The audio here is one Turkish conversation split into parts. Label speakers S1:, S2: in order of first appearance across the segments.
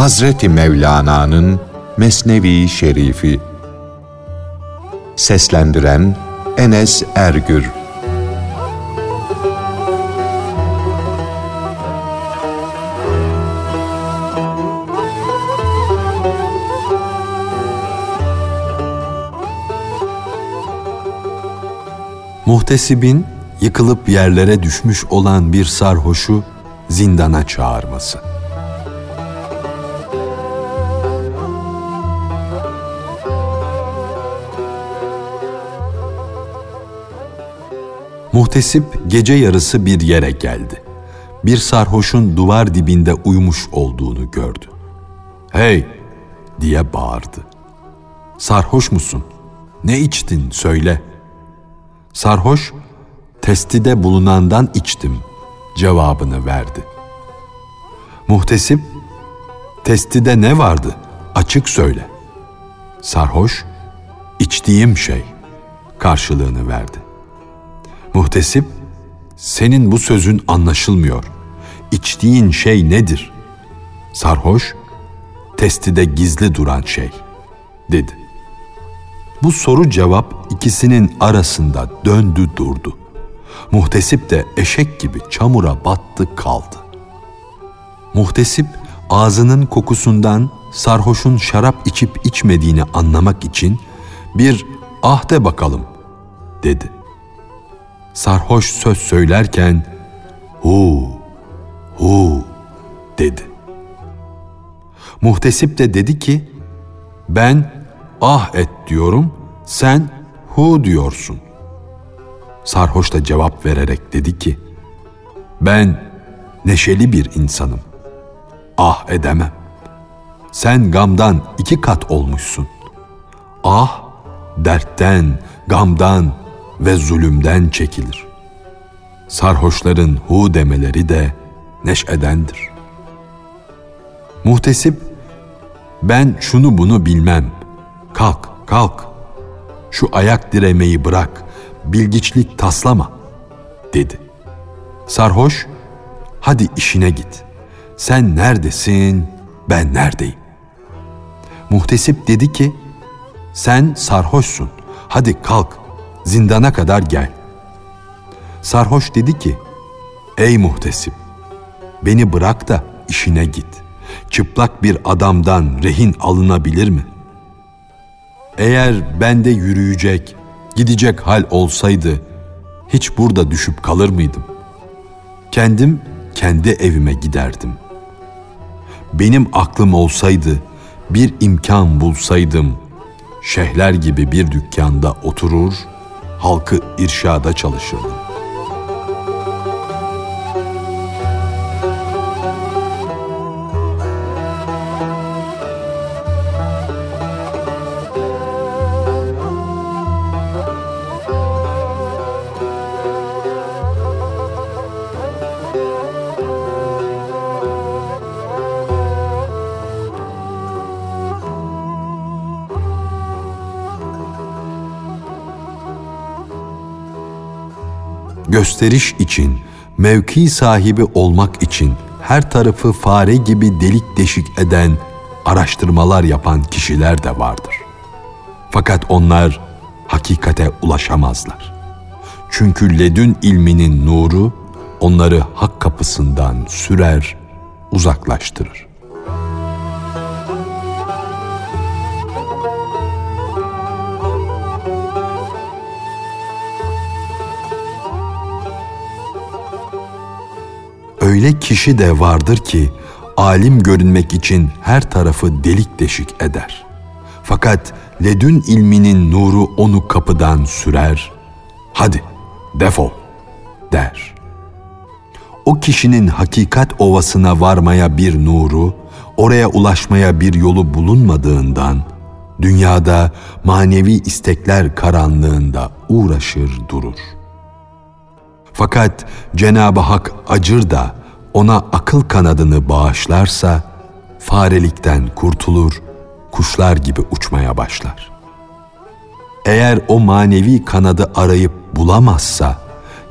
S1: Hazreti Mevlana'nın Mesnevi Şerifi Seslendiren Enes Ergür
S2: Muhtesibin yıkılıp yerlere düşmüş olan bir sarhoşu zindana çağırması. Muhtesip gece yarısı bir yere geldi. Bir sarhoşun duvar dibinde uyumuş olduğunu gördü. "Hey!" diye bağırdı. "Sarhoş musun? Ne içtin söyle." Sarhoş, testide bulunandan içtim cevabını verdi. Muhtesip, testide ne vardı? Açık söyle. Sarhoş, içtiğim şey karşılığını verdi. Muhtesip, senin bu sözün anlaşılmıyor. İçtiğin şey nedir? Sarhoş, testide gizli duran şey, dedi. Bu soru cevap ikisinin arasında döndü durdu. Muhtesip de eşek gibi çamura battı kaldı. Muhtesip ağzının kokusundan sarhoşun şarap içip içmediğini anlamak için bir ah de bakalım dedi. Sarhoş söz söylerken hu hu dedi. Muhtesip de dedi ki ben ah et diyorum, sen hu diyorsun. Sarhoş da cevap vererek dedi ki, ben neşeli bir insanım. Ah edemem. Sen gamdan iki kat olmuşsun. Ah, dertten, gamdan ve zulümden çekilir. Sarhoşların hu demeleri de neşedendir. Muhtesip, ben şunu bunu bilmem. Kalk, kalk. Şu ayak diremeyi bırak, bilgiçlik taslama, dedi. Sarhoş, hadi işine git. Sen neredesin, ben neredeyim? Muhtesip dedi ki, sen sarhoşsun, hadi kalk, zindana kadar gel. Sarhoş dedi ki, ey muhtesip, beni bırak da işine git. Çıplak bir adamdan rehin alınabilir mi?'' Eğer bende yürüyecek, gidecek hal olsaydı hiç burada düşüp kalır mıydım? Kendim kendi evime giderdim. Benim aklım olsaydı, bir imkan bulsaydım, şehler gibi bir dükkanda oturur, halkı irşada çalışırdım. Gösteriş için, mevki sahibi olmak için her tarafı fare gibi delik deşik eden, araştırmalar yapan kişiler de vardır. Fakat onlar hakikate ulaşamazlar. Çünkü ledün ilminin nuru onları hak kapısından sürer, uzaklaştırır. Öyle kişi de vardır ki alim görünmek için her tarafı delik deşik eder. Fakat ledün ilminin nuru onu kapıdan sürer. Hadi defol der. O kişinin hakikat ovasına varmaya bir nuru, oraya ulaşmaya bir yolu bulunmadığından dünyada manevi istekler karanlığında uğraşır durur. Fakat Cenab-ı Hak acır da ona akıl kanadını bağışlarsa farelikten kurtulur, kuşlar gibi uçmaya başlar. Eğer o manevi kanadı arayıp bulamazsa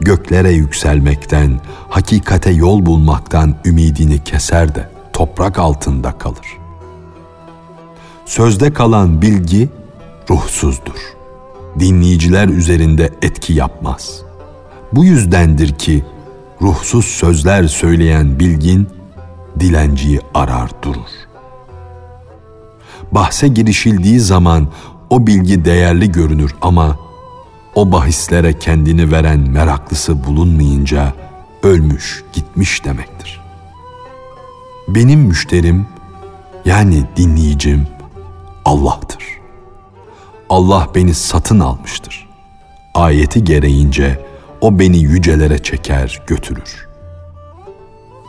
S2: göklere yükselmekten, hakikate yol bulmaktan ümidini keser de toprak altında kalır.'' Sözde kalan bilgi ruhsuzdur. Dinleyiciler üzerinde etki yapmaz. Bu yüzdendir ki ruhsuz sözler söyleyen bilgin dilenciyi arar durur. Bahse girişildiği zaman o bilgi değerli görünür ama o bahislere kendini veren meraklısı bulunmayınca ölmüş, gitmiş demektir. Benim müşterim yani dinleyicim Allah'tır. Allah beni satın almıştır. Ayeti gereğince o beni yücelere çeker, götürür.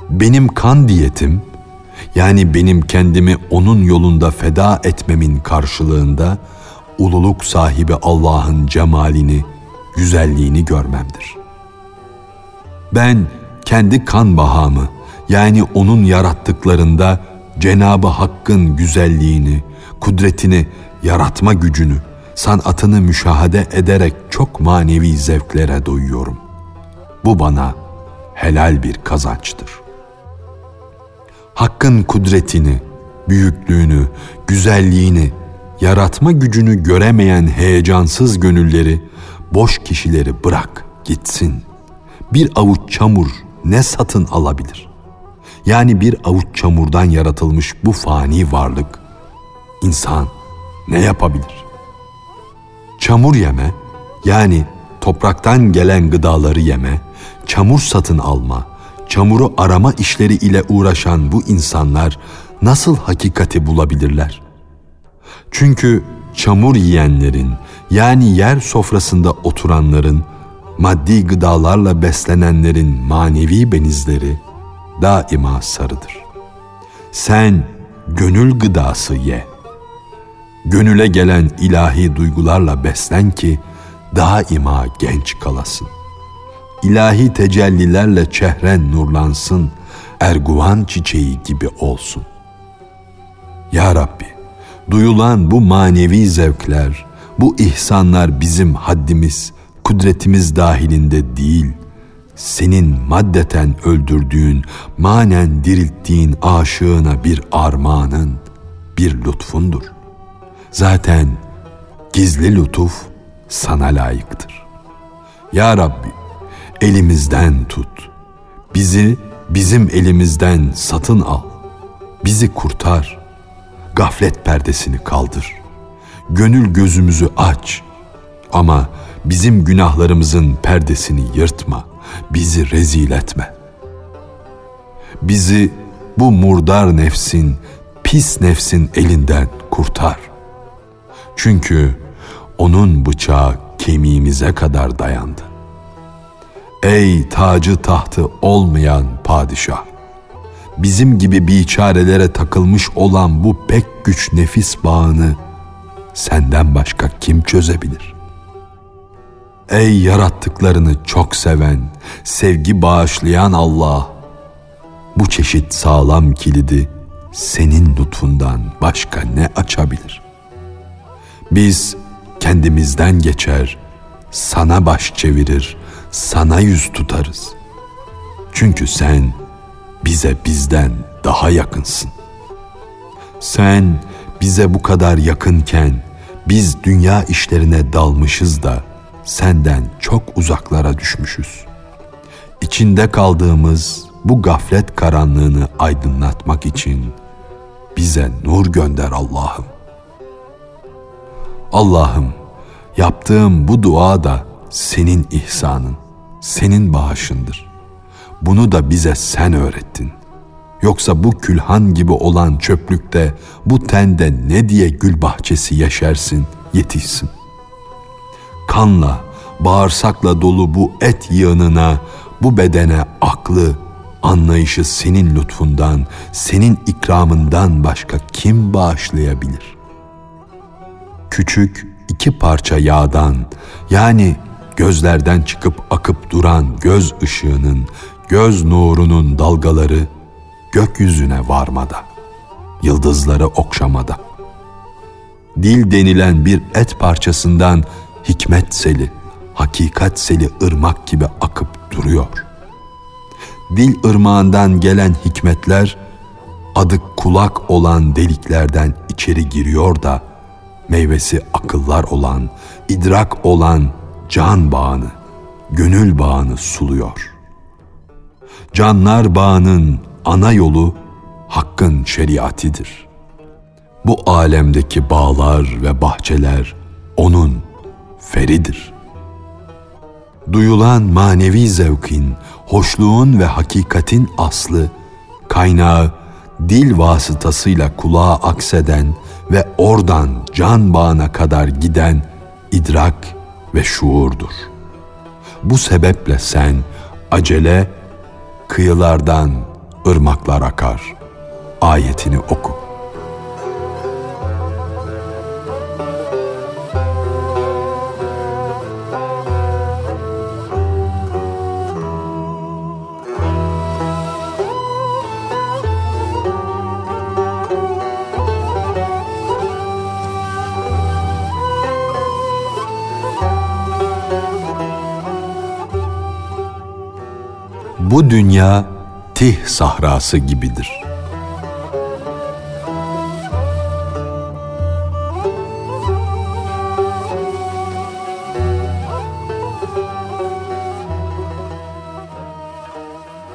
S2: Benim kan diyetim yani benim kendimi onun yolunda feda etmemin karşılığında ululuk sahibi Allah'ın cemalini, güzelliğini görmemdir. Ben kendi kan bahamı yani onun yarattıklarında Cenabı Hakk'ın güzelliğini, kudretini, yaratma gücünü, sanatını müşahede ederek çok manevi zevklere doyuyorum. Bu bana helal bir kazançtır. Hakkın kudretini, büyüklüğünü, güzelliğini, yaratma gücünü göremeyen heyecansız gönülleri, boş kişileri bırak gitsin. Bir avuç çamur ne satın alabilir? Yani bir avuç çamurdan yaratılmış bu fani varlık, insan ne yapabilir? Çamur yeme, yani topraktan gelen gıdaları yeme, çamur satın alma, çamuru arama işleri ile uğraşan bu insanlar nasıl hakikati bulabilirler? Çünkü çamur yiyenlerin yani yer sofrasında oturanların, maddi gıdalarla beslenenlerin manevi benizleri daima sarıdır. Sen gönül gıdası ye. Gönüle gelen ilahi duygularla beslen ki daima genç kalasın. İlahi tecellilerle çehren nurlansın, erguvan çiçeği gibi olsun. Ya Rabbi, duyulan bu manevi zevkler, bu ihsanlar bizim haddimiz, kudretimiz dahilinde değil, senin maddeten öldürdüğün, manen dirilttiğin aşığına bir armağanın, bir lütfundur. Zaten gizli lütuf sana layıktır. Ya Rabbi, elimizden tut. Bizi bizim elimizden satın al. Bizi kurtar. Gaflet perdesini kaldır. Gönül gözümüzü aç. Ama bizim günahlarımızın perdesini yırtma. Bizi rezil etme. Bizi bu murdar nefsin, pis nefsin elinden kurtar. Çünkü onun bıçağı kemiğimize kadar dayandı. Ey tacı tahtı olmayan padişah! Bizim gibi biçarelere takılmış olan bu pek güç nefis bağını senden başka kim çözebilir? Ey yarattıklarını çok seven, sevgi bağışlayan Allah! Bu çeşit sağlam kilidi senin lütfundan başka ne açabilir? Biz kendimizden geçer, sana baş çevirir, sana yüz tutarız. Çünkü sen bize bizden daha yakınsın. Sen bize bu kadar yakınken biz dünya işlerine dalmışız da senden çok uzaklara düşmüşüz. İçinde kaldığımız bu gaflet karanlığını aydınlatmak için bize nur gönder Allah'ım. Allah'ım yaptığım bu dua da senin ihsanın, senin bağışındır. Bunu da bize sen öğrettin. Yoksa bu külhan gibi olan çöplükte, bu tende ne diye gül bahçesi yeşersin, yetişsin. Kanla, bağırsakla dolu bu et yığınına, bu bedene aklı, anlayışı senin lütfundan, senin ikramından başka kim bağışlayabilir? Küçük iki parça yağdan yani gözlerden çıkıp akıp duran göz ışığının, göz nurunun dalgaları gökyüzüne varmada, yıldızları okşamada. Dil denilen bir et parçasından hikmet seli, hakikat seli ırmak gibi akıp duruyor. Dil ırmağından gelen hikmetler adı kulak olan deliklerden içeri giriyor da meyvesi akıllar olan, idrak olan can bağını, gönül bağını suluyor. Canlar bağının ana yolu hakkın şeriatidir. Bu alemdeki bağlar ve bahçeler onun feridir. Duyulan manevi zevkin, hoşluğun ve hakikatin aslı, kaynağı dil vasıtasıyla kulağa akseden ve oradan can bağına kadar giden idrak ve şuurdur. Bu sebeple sen acele kıyılardan ırmaklar akar. Ayetini oku. Bu dünya Tih sahrası gibidir.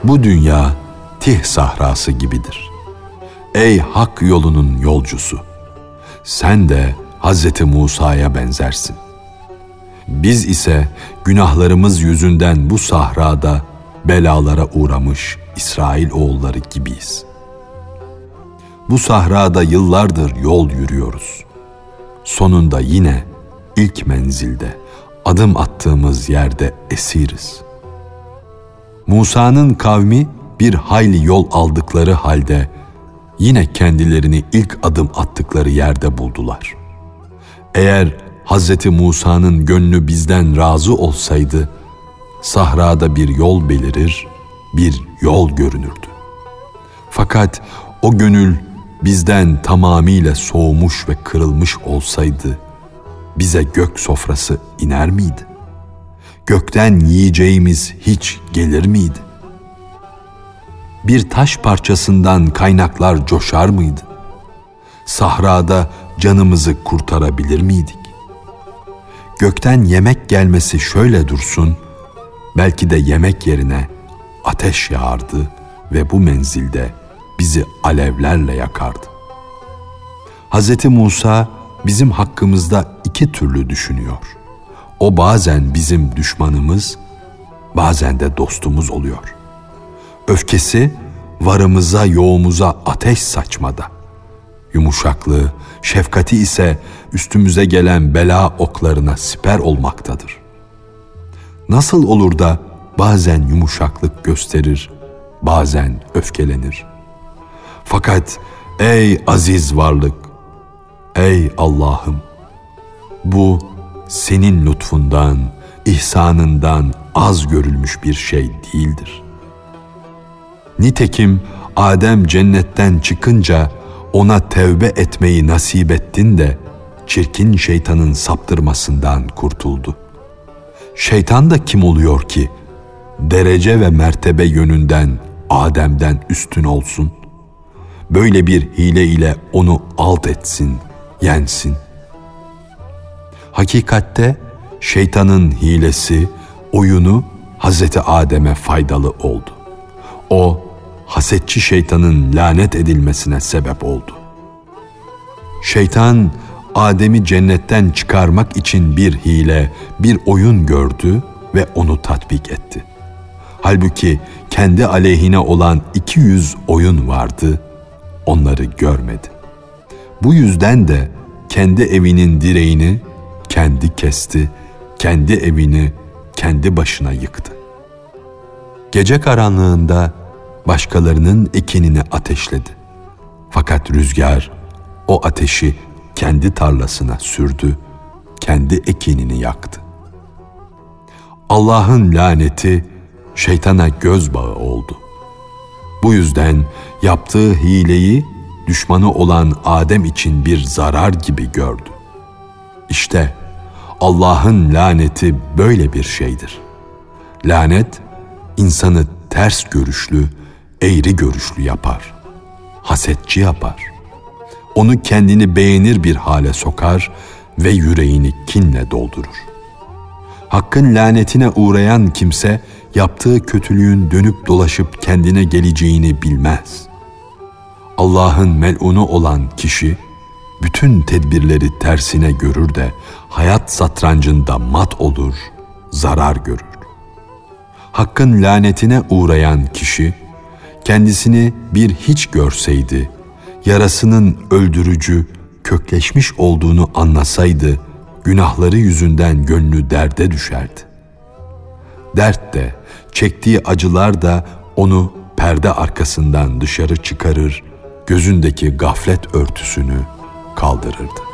S2: Bu dünya Tih sahrası gibidir. Ey hak yolunun yolcusu! Sen de Hz. Musa'ya benzersin. Biz ise günahlarımız yüzünden bu sahrada belalara uğramış İsrail oğulları gibiyiz. Bu sahrada yıllardır yol yürüyoruz. Sonunda yine ilk menzilde adım attığımız yerde esiriz. Musa'nın kavmi bir hayli yol aldıkları halde yine kendilerini ilk adım attıkları yerde buldular. Eğer Hz. Musa'nın gönlü bizden razı olsaydı, sahrada bir yol belirir, bir yol görünürdü. Fakat o gönül bizden tamamıyla soğumuş ve kırılmış olsaydı bize gök sofrası iner miydi? Gökten yiyeceğimiz hiç gelir miydi? Bir taş parçasından kaynaklar coşar mıydı? Sahrada canımızı kurtarabilir miydik? Gökten yemek gelmesi şöyle dursun, belki de yemek yerine ateş yağardı ve bu menzilde bizi alevlerle yakardı. Hz. Musa bizim hakkımızda iki türlü düşünüyor. O bazen bizim düşmanımız, bazen de dostumuz oluyor. Öfkesi varımıza yoğumuza ateş saçmada. Yumuşaklığı, şefkati ise üstümüze gelen bela oklarına siper olmaktadır. Nasıl olur da bazen yumuşaklık gösterir, bazen öfkelenir. Fakat ey aziz varlık, ey Allah'ım, bu senin lütfundan, ihsanından az görülmüş bir şey değildir. Nitekim Adem cennetten çıkınca ona tevbe etmeyi nasip ettin de çirkin şeytanın saptırmasından kurtuldu. Şeytan da kim oluyor ki derece ve mertebe yönünden Adem'den üstün olsun. Böyle bir hile ile onu alt etsin, yensin. Hakikatte şeytanın hilesi, oyunu Hazreti Adem'e faydalı oldu. O, hasetçi şeytanın lanet edilmesine sebep oldu. Şeytan, Adem'i cennetten çıkarmak için bir hile, bir oyun gördü ve onu tatbik etti.'' Halbuki kendi aleyhine olan 200 oyun vardı, onları görmedi. Bu yüzden de kendi evinin direğini kendi kesti, kendi evini kendi başına yıktı. Gece karanlığında başkalarının ekinini ateşledi. Fakat rüzgar o ateşi kendi tarlasına sürdü, kendi ekinini yaktı. Allah'ın laneti şeytana göz bağı oldu. Bu yüzden yaptığı hileyi düşmanı olan Adem için bir zarar gibi gördü. İşte Allah'ın laneti böyle bir şeydir. Lanet insanı ters görüşlü, eğri görüşlü yapar. hasetçi yapar. Onu kendini beğenir bir hale sokar ve yüreğini kinle doldurur. Hakkın lanetine uğrayan kimse yaptığı kötülüğün dönüp dolaşıp kendine geleceğini bilmez. Allah'ın melunu olan kişi bütün tedbirleri tersine görür de hayat satrancında mat olur, zarar görür. Hakkın lanetine uğrayan kişi kendisini bir hiç görseydi, yarasının öldürücü, kökleşmiş olduğunu anlasaydı, günahları yüzünden gönlü derde düşerdi. Dert de, çektiği acılar da onu perde arkasından dışarı çıkarır, gözündeki gaflet örtüsünü kaldırırdı.